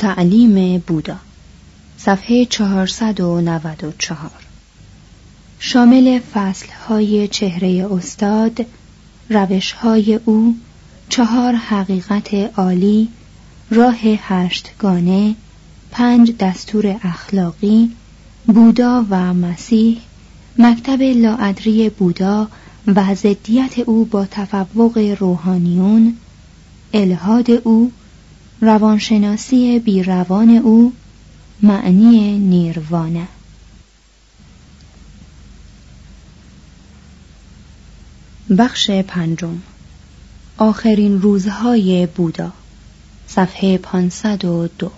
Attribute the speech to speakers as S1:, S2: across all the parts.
S1: تعلیم بودا صفحه 494 شامل فصلهای چهره استاد روشهای او چهار حقیقت عالی راه هشتگانه پنج دستور اخلاقی بودا و مسیح مکتب لاادری بودا و ضدیت او با تفوق روحانیون الهاد او روانشناسی بیروان او معنی نیروانه. بخش پنجم. آخرین روزهای بودا. صفحه 502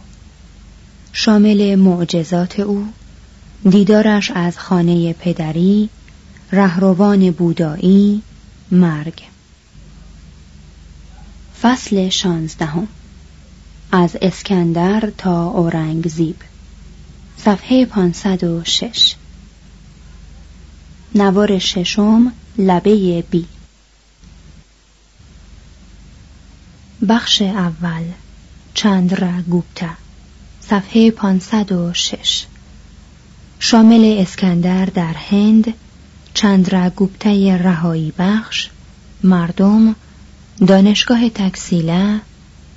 S1: شامل معجزات او دیدارش از خانه پدری رهروان بودایی مرگ. فصل شانزدهم. از اسکندر تا اورنگزیب صفحه 506 نوار ششم لبه بی. بخش اول چندرا گوپتا صفحه 506 شامل اسکندر در هند چندرا گوپتای رهایی بخش مردم دانشگاه تکسیله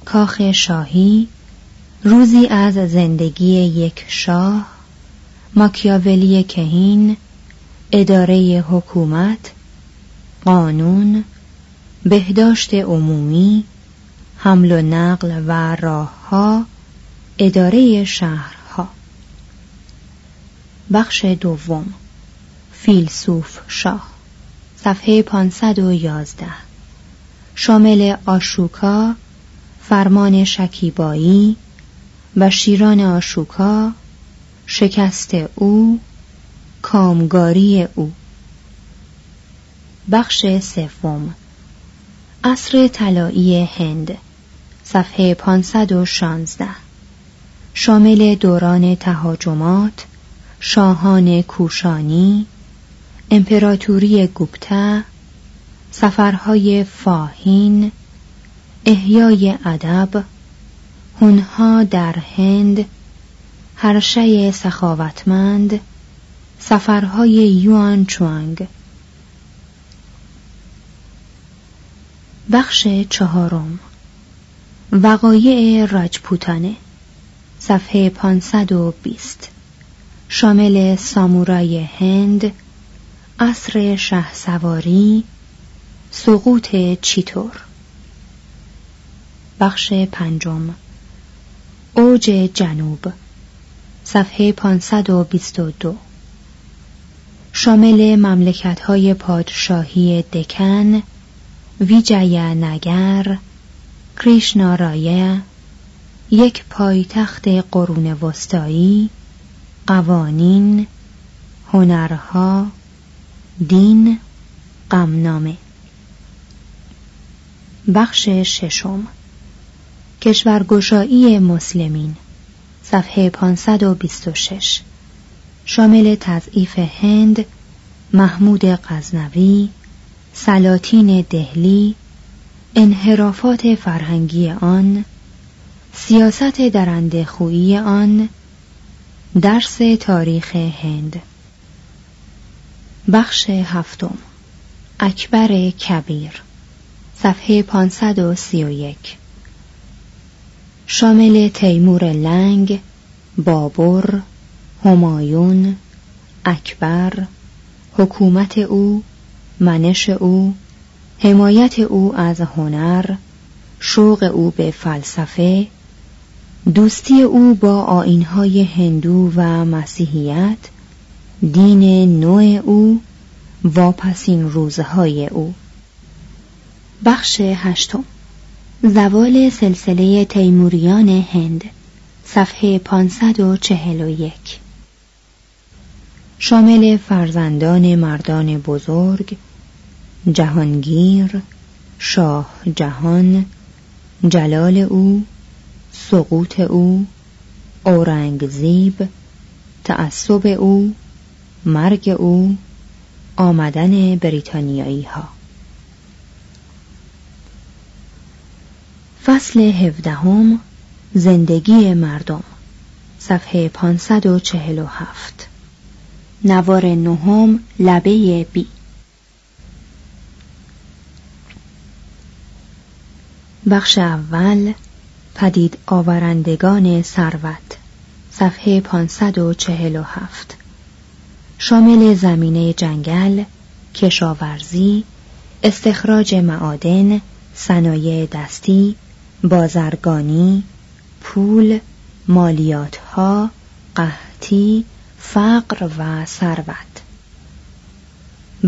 S1: کاخ شاهی روزی از زندگی یک شاه ماکیاولی کهین اداره حکومت قانون بهداشت عمومی حمل و نقل و راهها اداره شهرها. بخش دوم فیلسوف شاه صفحه 511 شامل آشوکا فرمان شکیبایی و شیران آشوکا شکست او کامگاری او. بخش سوم. عصر طلایی هند صفحه 516 شامل دوران تهاجمات شاهان کوشانی امپراتوری گوپتا سفرهای فاهین احیای ادب هنها در هند هرشه سخاوتمند سفرهای یوان چوانگ. بخش چهارم. وقایع راجپوتانه صفحه 520 شامل سامورای هند عصر شه سواری سقوط چیتور. بخش پنجم. اوج جنوب. صفحه 522 شامل مملکت های پادشاهی دکن ویجایا نگر کریشنارایه یک پایتخت قرون وسطایی قوانین هنرها دین غمنامه. بخش ششم. کشورگشایی مسلمین. صفحه 526 شامل تضعیف هند محمود غزنوی سلاطین دهلی انحرافات فرهنگی آن سیاست درنده خویی آن درس تاریخ هند. بخش هفتم. اکبر کبیر. صفحه 531 شامل تیمور لنگ بابر همایون اکبر حکومت او منش او حمایت او از هنر شوق او به فلسفه دوستی او با آینهای هندو و مسیحیت دین نوع او واپسین روزهای او. بخش هشتم. زوال سلسله تیموریان هند صفحه 541 شامل فرزندان مردان بزرگ جهانگیر شاه جهان جلال او سقوط او اورنگزیب تعصب او مرگ او آمدن بریتانیایی ها فصل هفدهم زندگی مردم صفحه 547 نوار نهم لبه بی. بخش اول پدید آورندگان ثروت صفحه 547 شامل زمینه جنگل کشاورزی استخراج معادن صنایع دستی بازرگانی پول مالیاتها قحطی فقر و ثروت.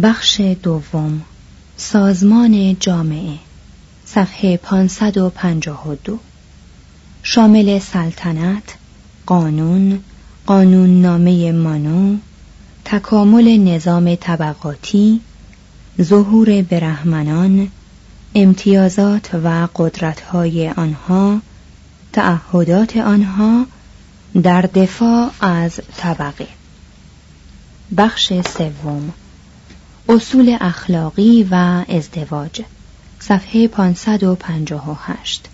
S1: بخش دوم سازمان جامعه صفحه 552 شامل سلطنت قانون قانون نامه مانو تکامل نظام طبقاتی ظهور برهمنان امتیازات و قدرتهای آنها تعهدات آنها در دفاع از طبقه. بخش سوم اصول اخلاقی و ازدواج صفحه 558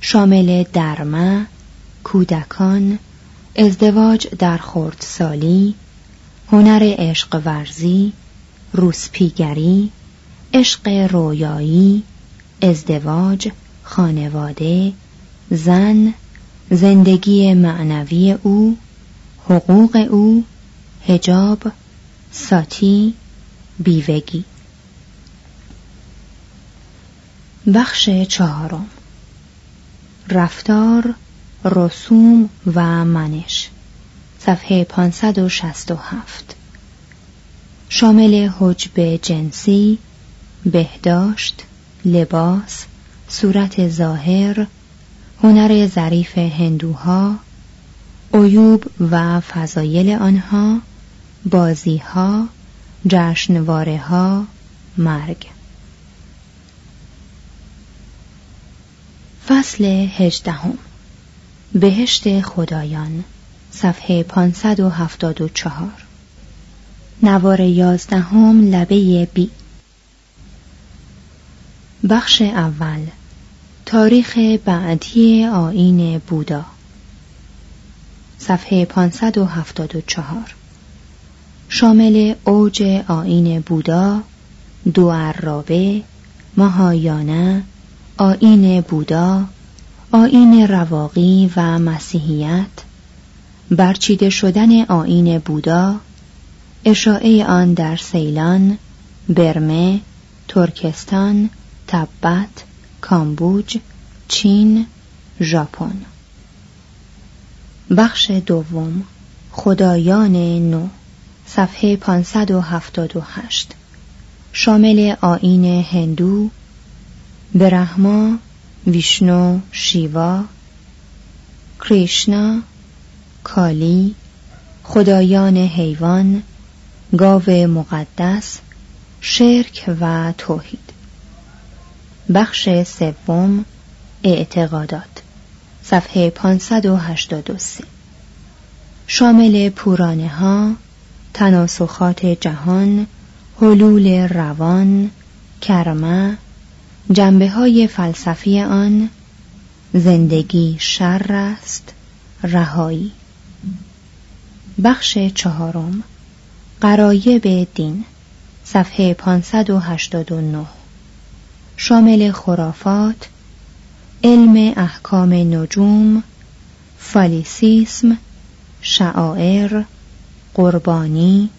S1: شامل درمه کودکان ازدواج در خردسالی هنر عشق ورزی روسپیگری عشق رویایی ازدواج خانواده زن زندگی معنوی او حقوق او هجاب ساتی بیوگی. بخش چهارم. رفتار رسوم و منش. صفحه 567 شامل حجب جنسی بهداشت لباس صورت ظاهر هنر ظریف هندوها عیوب و فضایل آنها بازیها جشنواره ها مرگ. فصل هجدهم. بهشت خدایان صفحه 574 نوار یازدهم لبه بی بخش اول. تاریخ بعدی آین بودا. صفحه 574 شامل اوج آین بودا دو عرابه ماهایانه آین بودا آین رواقی و مسیحیت برچیده شدن آین بودا اشاعه آن در سیلان برمه ترکستان تبت کامبوج چین ژاپن. بخش دوم خدایان نو صفحه 578 شامل آین هندو برهما ویشنو شیوا کریشنا کالی خدایان حیوان گاو مقدس شرک و توحید. بخش سوم اعتقادات صفحه 583 شامل پورانه ها تناسخات جهان حلول روان کرمه جنبه های فلسفی آن زندگی شر است رهایی. بخش چهارم قرایب دین صفحه 589 شامل خرافات علم احکام نجوم فالیسیسم شعائر قربانی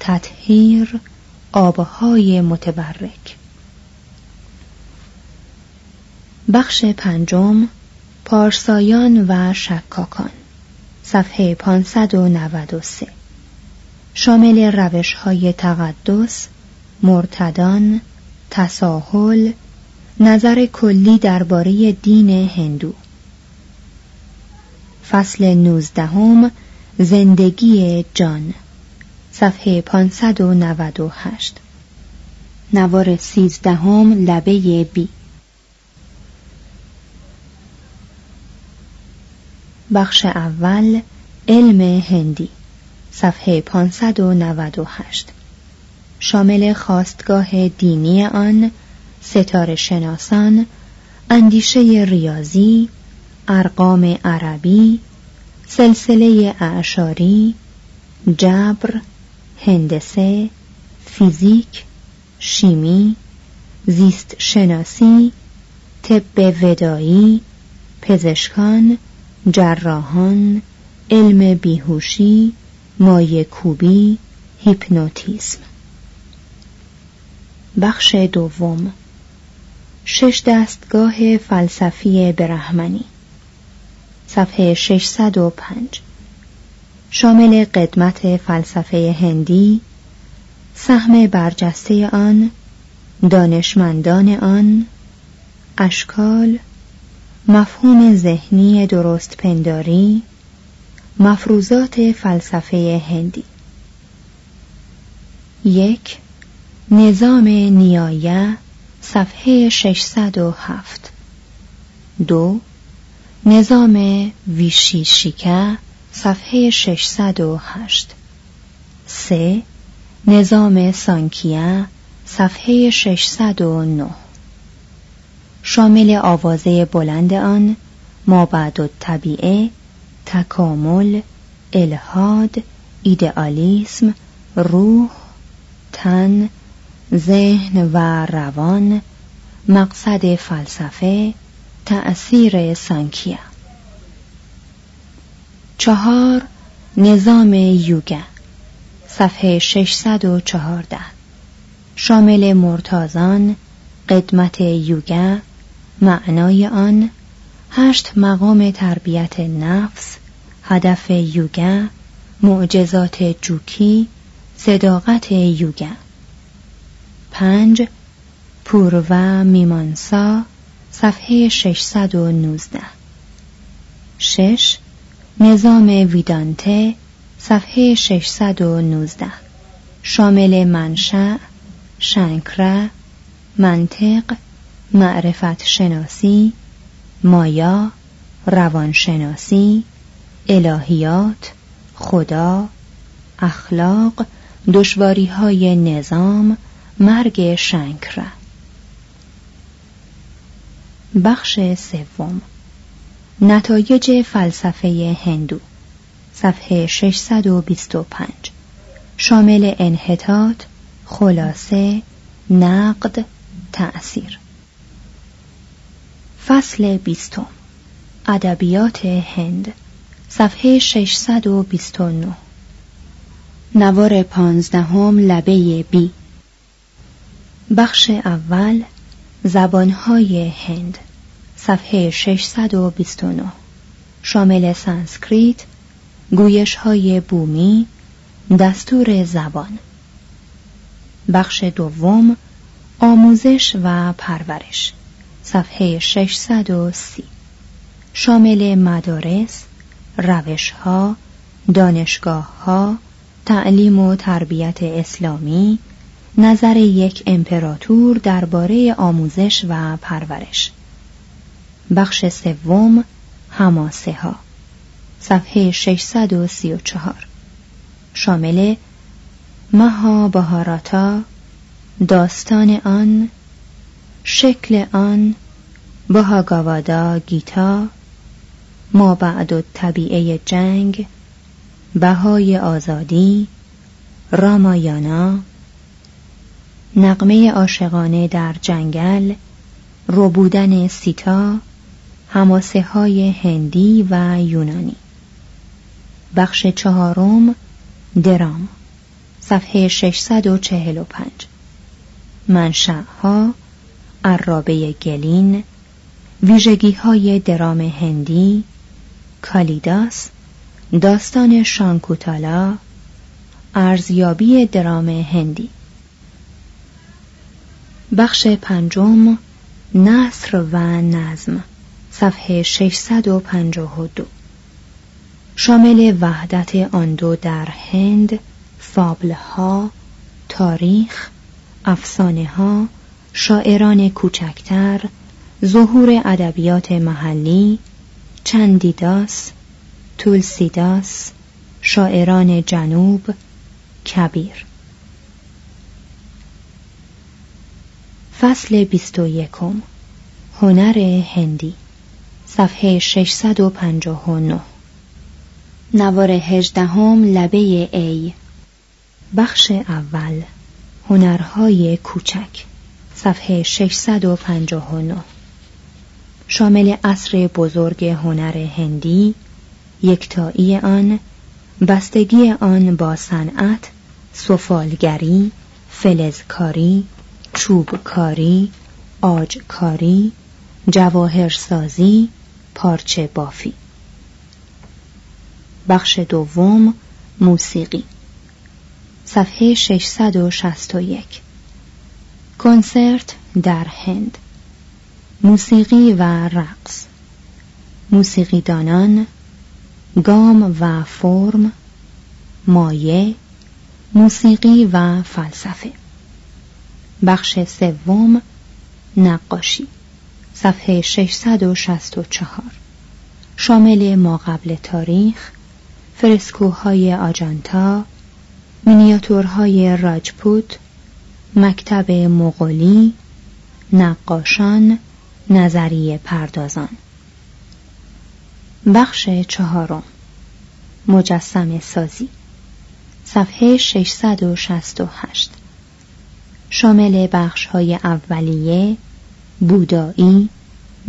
S1: تطهیر آبهای متبرک. بخش پنجم پارسایان و شکاکان صفحه 593 شامل روش های تقدس مرتدان تساهل نظر کلی درباره دین هندو. فصل نوزدهم زندگی جان صفحه 598 نوار سیزدهم لبه بی. بخش اول علم هندی صفحه 598 شامل خواستگاه دینی آن ستاره شناسان اندیشه ریاضی ارقام عربی سلسله اعشاری جبر هندسه فیزیک شیمی زیست شناسی طب ودایی پزشکان جراحان علم بیهوشی مایه کوبی هیپنوتیزم بخش دوم. شش دستگاه فلسفی برهمنی. صفحه 605 شامل قدمت فلسفه هندی سهم برجسته آن دانشمندان آن اشکال مفهوم ذهنی درست پنداری مفروضات فلسفه هندی. یک نظام نیایه صفحه 607 دو نظام ویشیشیکه صفحه 608 سه نظام سانکیه صفحه 609 شامل آوازه بلند آن ما بعد طبیعه تکامل الهاد ایدئالیسم روح تن ذهن و روان مقصد فلسفه تأثیر سانکیا. چهار نظام یوگا صفحه 614 شامل مرتازان قدمت یوگا معنای آن هشت مقام تربیت نفس هدف یوگا معجزات جوکی صداقت یوگا. پنج پوروا میمانسا صفحه 619 شش نظام ویدانته صفحه 619 شامل منشأ شنکره منطق معرفت شناسی مایا روانشناسی الهیات خدا اخلاق دشواری های نظام مرگ شنکره بخش سوم. نتایج فلسفه هندو. صفحه 625 شامل انحطاط خلاصه نقد تأثیر. فصل بیستم. ادبیات هند. صفحه 629 نوار پانزدهم لبه بی. بخش اول زبانهای هند صفحه 629 شامل سانسکریت گویش های بومی دستور زبان. بخش دوم آموزش و پرورش صفحه 630 شامل مدارس روشها دانشگاه ها تعلیم و تربیت اسلامی نظر یک امپراتور درباره آموزش و پرورش. بخش سوم هماسه ها صفحه 634 شامل مها بهاراتا داستان آن شکل آن بهاگاوادا گیتا ما بعد طبیعه جنگ بهای آزادی رامایانا نقمه عاشقانه در جنگل روبودن سیتا هماسه های هندی و یونانی. بخش چهارم درام صفحه 645 منشأ عرابه گلین ویژگی های درام هندی کالیداس داستان شانکوتالا ارزیابی درام هندی. بخش پنجم نصر و نظم صفحه 652 شامل وحدت آن دو در هند فابلها تاریخ افسانه ها شاعران کوچکتر ظهور ادبیات محلی چندیداس تولسیداس شاعران جنوب کبیر. فصل بیست و یکم. هنر هندی. صفحه 659 نوار هجدهم لبه ای بخش اول. هنرهای کوچک. صفحه 659 شامل اصر بزرگ هنر هندی یکتایی آن بستگی آن با صنعت سفالگری فلزکاری چوبکاری آجکاری جواهرسازی پارچه بافی. بخش دوم موسیقی. صفحه 661 کنسرت در هند. موسیقی و رقص. موسیقیدانان گام و فرم مایه موسیقی و فلسفه. بخش سوم نقاشی صفحه 664 شامل ما قبل تاریخ فرسکوهای آجانتا مینیاتورهای راجپوت مکتب مغولی نقاشان نظریه پردازان. بخش چهارم مجسم سازی صفحه 668 شامل بخش های اولیه بودایی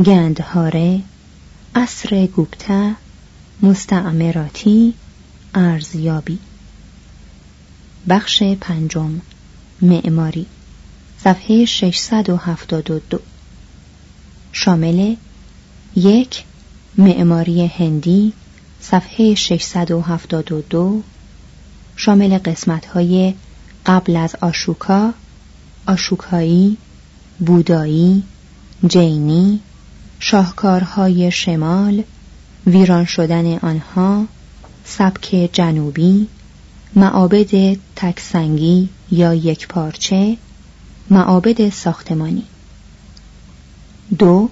S1: گندهاره اصر گوپته مستعمراتی ارزیابی. بخش پنجم معماری صفحه 672 شامل یک معماری هندی صفحه 672 شامل قسمت های قبل از آشوکا آشوکایی بودایی جینی شاهکارهای شمال ویران شدن آنها سبک جنوبی معابد تکسنگی یا یک پارچه معابد ساختمانی. دو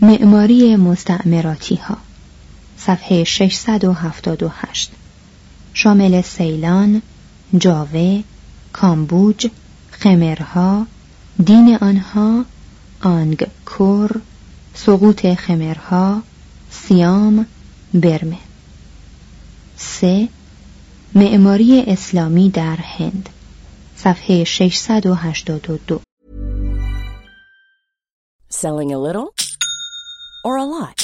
S1: معماری مستعمراتی ها صفحه 678 شامل سیلان، جاوه، کامبوج، خمرها، دین آنها، آنگکور، سقوط خمرها، سیام، برمه. سه معماری اسلامی در هند. صفحه 682
S2: Selling a little or a lot?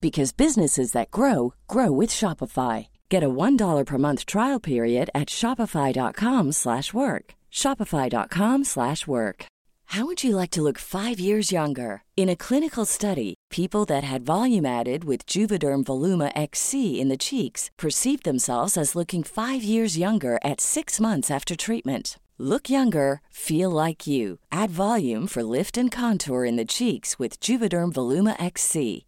S2: because businesses that grow grow with Shopify. Get a $1 per month trial period at shopify.com/work. shopify.com/work. How would you like to look 5 years younger? In a clinical study, people that had volume added with Juvederm Voluma XC in the cheeks perceived themselves as looking 5 years younger at 6 months after treatment. Look younger, feel like you. Add volume for lift and contour in the cheeks with Juvederm Voluma XC.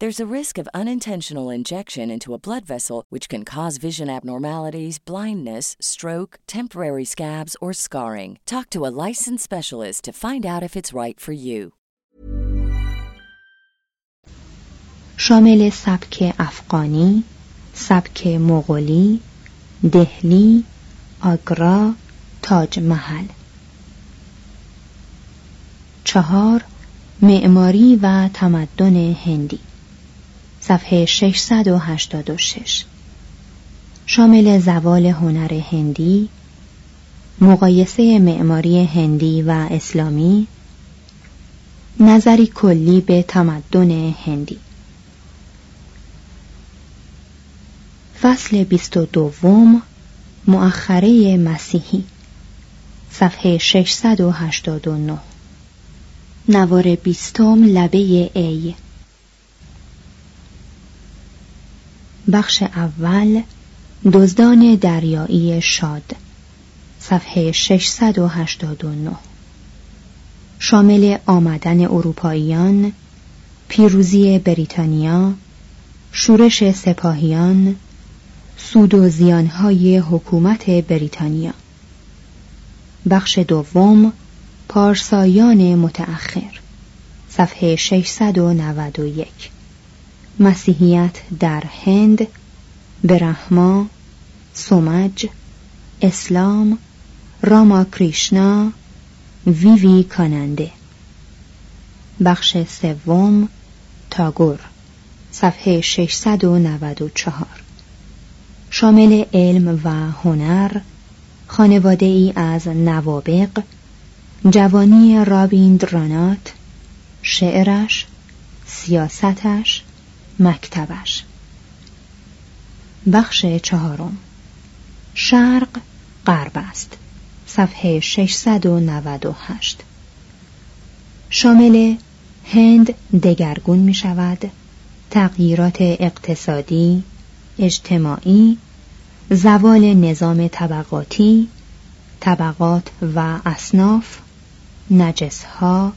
S2: There's a risk of unintentional injection into a blood vessel, which can cause vision abnormalities, blindness, stroke, temporary scabs, or scarring. Talk to a licensed specialist to find out if it's right for you.
S1: شامل سبک افغانی، سبک مغولی، دهلی، آگرا، تاج محل. چهار معماری و تمدن هندی صفحه 686 شامل زوال هنر هندی مقایسه معماری هندی و اسلامی نظری کلی به تمدن هندی. فصل بیست و دوم مؤخره مسیحی. صفحه 689 نوار بیستم لبه ای بخش اول دزدان دریایی شاد صفحه 689 شامل آمدن اروپاییان پیروزی بریتانیا شورش سپاهیان سود و زیانهای حکومت بریتانیا. بخش دوم پارسایان متأخر صفحه 691 مسیحیت در هند برهما سومج اسلام راما کریشنا ویوی کاننده بخش سوم تاگور صفحه 694 شامل علم و هنر خانواده ای از نوابق جوانی رانات شعرش سیاستش مکتبش. بخش چهارم. شرق غرب است. صفحه 698 شامل هند دگرگون می شود. تغییرات اقتصادی اجتماعی زوال نظام طبقاتی طبقات و اصناف نجسها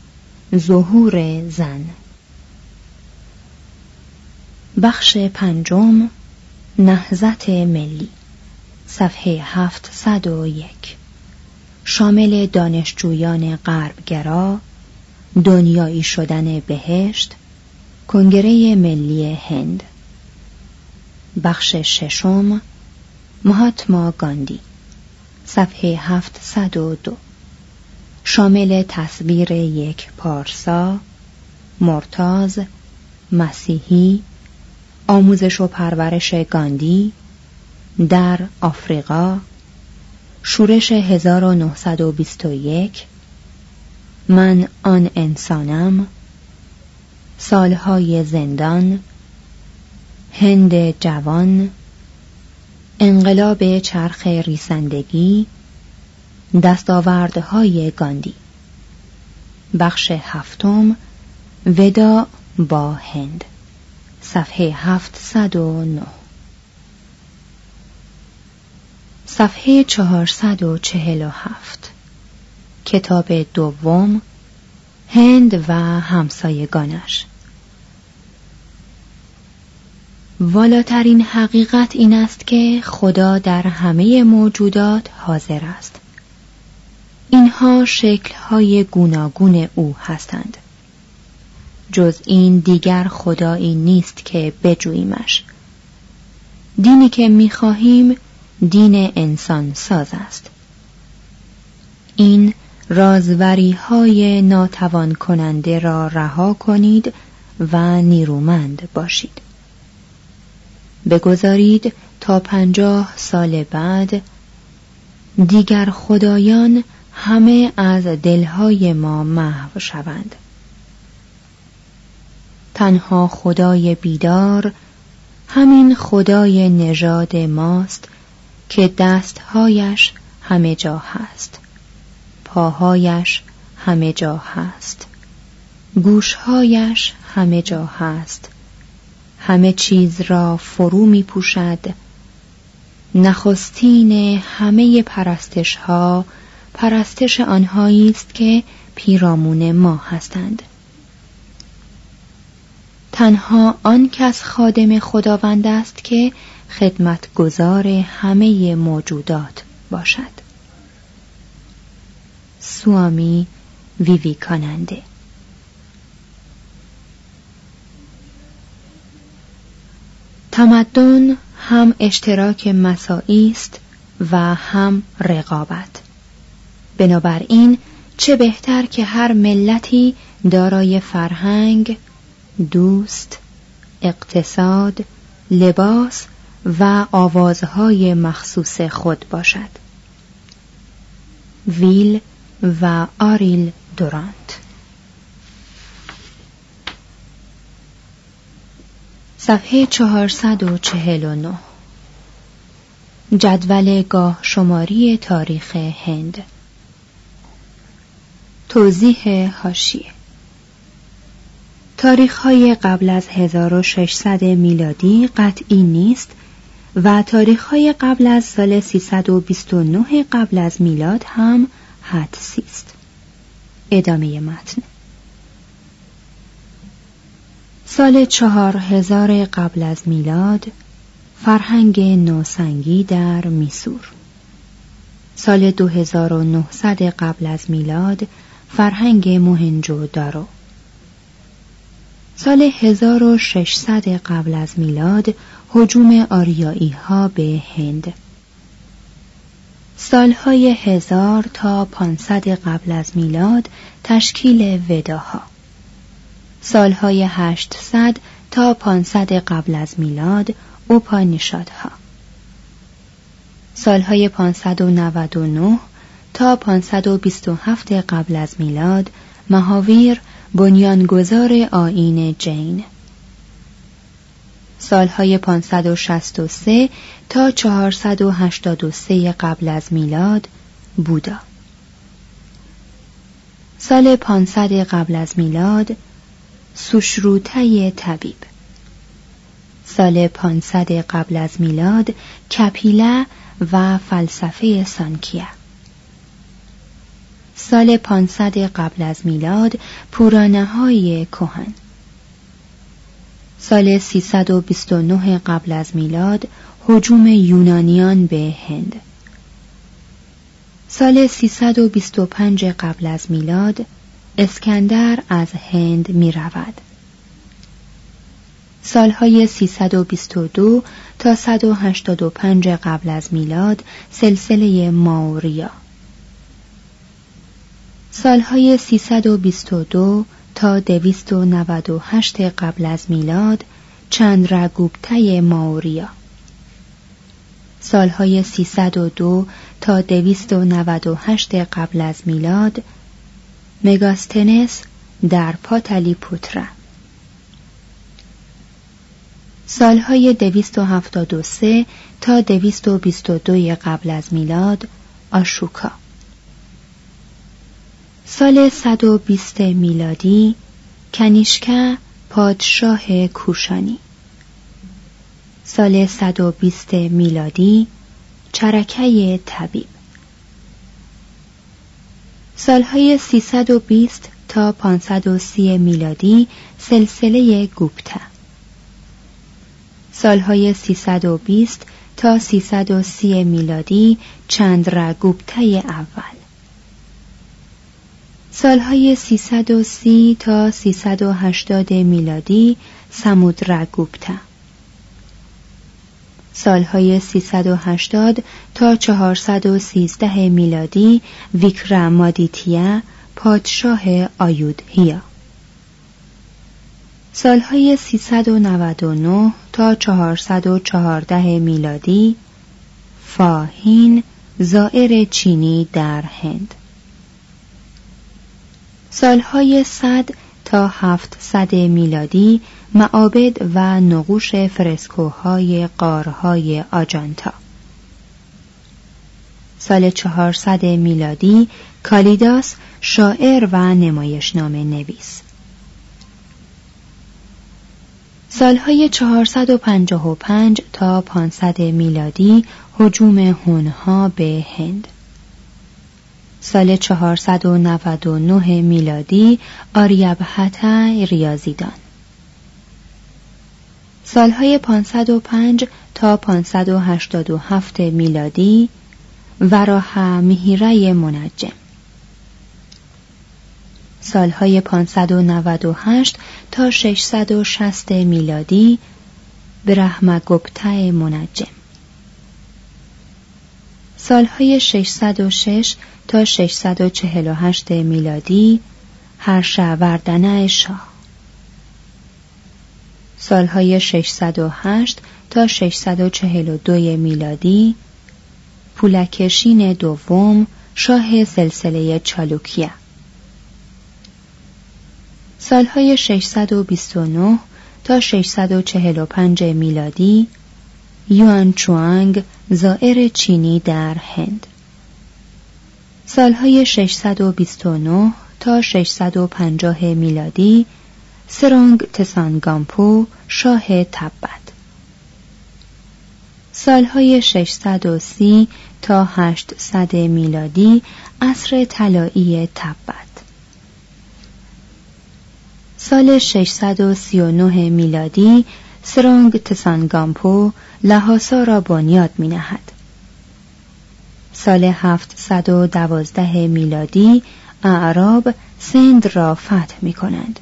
S1: ظهور زن. بخش پنجم نهزت ملی صفحه هفت صد و یک. شامل دانشجویان غربگرا دنیایی شدن بهشت کنگره ملی هند. بخش ششم مهاتما گاندی صفحه هفت صد و دو. شامل تصویر یک پارسا مرتاز مسیحی آموزش و پرورش گاندی در آفریقا شورش 1921 من آن انسانم سالهای زندان هند جوان انقلاب چرخ ریسندگی دستاوردهای گاندی. بخش هفتم ودا با هند. صفحه 709 صفحه 447 کتاب دوم هند و همسایگانش. والاترین حقیقت این است که خدا در همه موجودات حاضر است. اینها شکلهای گوناگون او هستند. جز این دیگر خدایی نیست که بجویمش دینی که می‌خواهیم دین انسان ساز است. این رازوری های ناتوان کننده را رها کنید و نیرومند باشید. بگذارید تا پنجاه سال بعد دیگر خدایان همه از دلهای ما محو شوند. تنها خدای بیدار همین خدای نژاد ماست که دستهایش همه جا هست پاهایش همه جا هست گوشهایش همه جا هست. همه چیز را فرو می پوشد نخستین همه پرستش ها پرستش آنهایی است که پیرامون ما هستند. تنها آن کس خادم خداوند است که خدمتگزار همه موجودات باشد. سوامی ویویکاننده تمدن هم اشتراک مساعی است و هم رقابت. بنابراین چه بهتر که هر ملتی دارای فرهنگ دوست اقتصاد لباس و آوازهای مخصوص خود باشد. ویل و آریل دورانت. صفحه 449 جدول گاه شماری تاریخ هند. توضیح هاشیه تاریخ های قبل از 1600 میلادی قطعی نیست و تاریخ های قبل از سال 329 قبل از میلاد هم حدسی است. ادامه متن. سال چهار هزار قبل از میلاد فرهنگ نوسنگی در میسور. سال 2900 قبل از میلاد فرهنگ موهنجو دارو. سال 1600 قبل از میلاد حجوم آریایی ها به هند. سالهای هزار تا پانصد قبل از میلاد تشکیل وداها. سالهای هشتصد تا پانصد قبل از میلاد اوپانیشادها. سالهای 599 تا 527 قبل از میلاد مهاویر بنیانگذار آین جین. سالهای 563 تا 483 قبل از میلاد بودا. سال 500 قبل از میلاد سوشروته طبیب. سال 500 قبل از میلاد کپیله و فلسفه سانکیا سال 500 قبل از میلاد پورانه های کهن. سال 329 قبل از میلاد حجوم یونانیان به هند. سال 325 قبل از میلاد اسکندر از هند می رود. سالهای 322 تا 185 قبل از میلاد سلسله ماوریا. سالهای 322 تا 298 قبل از میلاد چندرگوپته ماوریا. سالهای 302 تا 298 قبل از میلاد مگاستنس در پاتالی پوترا. سالهای 273 تا 222 قبل از میلاد آشوکا. سال 120 میلادی کنیشکا پادشاه کوشانی. سال 120 میلادی چرکه طبیب. سالهای 320 تا 530 میلادی سلسله گوپتا. سالهای 320 تا 330 میلادی چندر گوپته اول. سالهای 330 تا 380 میلادی سمودرا گوپتا سالهای 380 تا 413 میلادی ویکرامادیتیا پادشاه آیودهیا. سالهای 399 تا 414 میلادی فاهین زائر چینی در هند. سالهای 100 تا 700 میلادی معابد و نقوش فرسکوهای قارهای آجانتا. سال 400 میلادی کالیداس شاعر و نمایشنامه نویس. سالهای 455 تا 500 میلادی حجوم هونها به هند. سال 499 میلادی آریابهتا ریاضیدان. سالهای 505 تا 587 میلادی وراها میهیره منجم. سالهای 598 تا 660 میلادی برهمگپته منجم. سالهای 606 تا 648 میلادی هرشوردنه شاه. سالهای 608 تا 642 میلادی پولکشین دوم شاه سلسله چالوکیه. سالهای 629 تا 645 میلادی یوان چوانگ زائر چینی در هند. سالهای 629 تا 650 میلادی سرانگ تسانگامپو شاه تبت سالهای 630 تا 800 میلادی عصر طلایی تبت سال 639 میلادی سرانگ تسانگامپو لحاسا را بنیاد می نهد. سال 712 میلادی اعراب سند را فتح می کنند.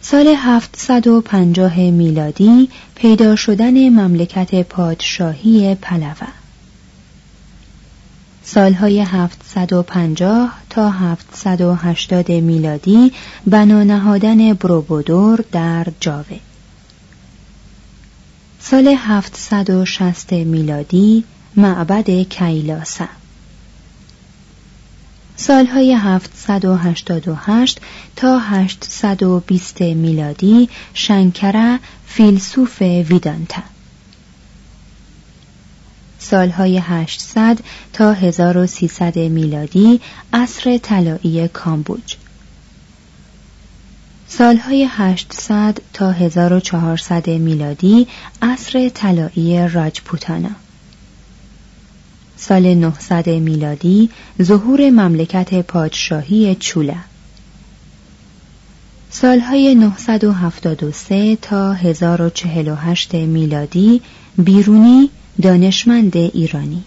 S1: سال 750 میلادی پیدا شدن مملکت پادشاهی پلوه سالهای 750 تا 780 میلادی بنا نهادن بروبودور در جاوه سال 760 میلادی معبد کیلاسا سالهای 788 تا 820 میلادی شنکره فیلسوف ویدانتا سالهای 800 تا 1300 میلادی عصر طلایی کامبوج. سالهای 800 تا 1400 میلادی عصر طلایی راجپوتانا. سال 900 میلادی ظهور مملکت پادشاهی چولا. سالهای 973 تا 1048 میلادی بیرونی دانشمند ایرانی.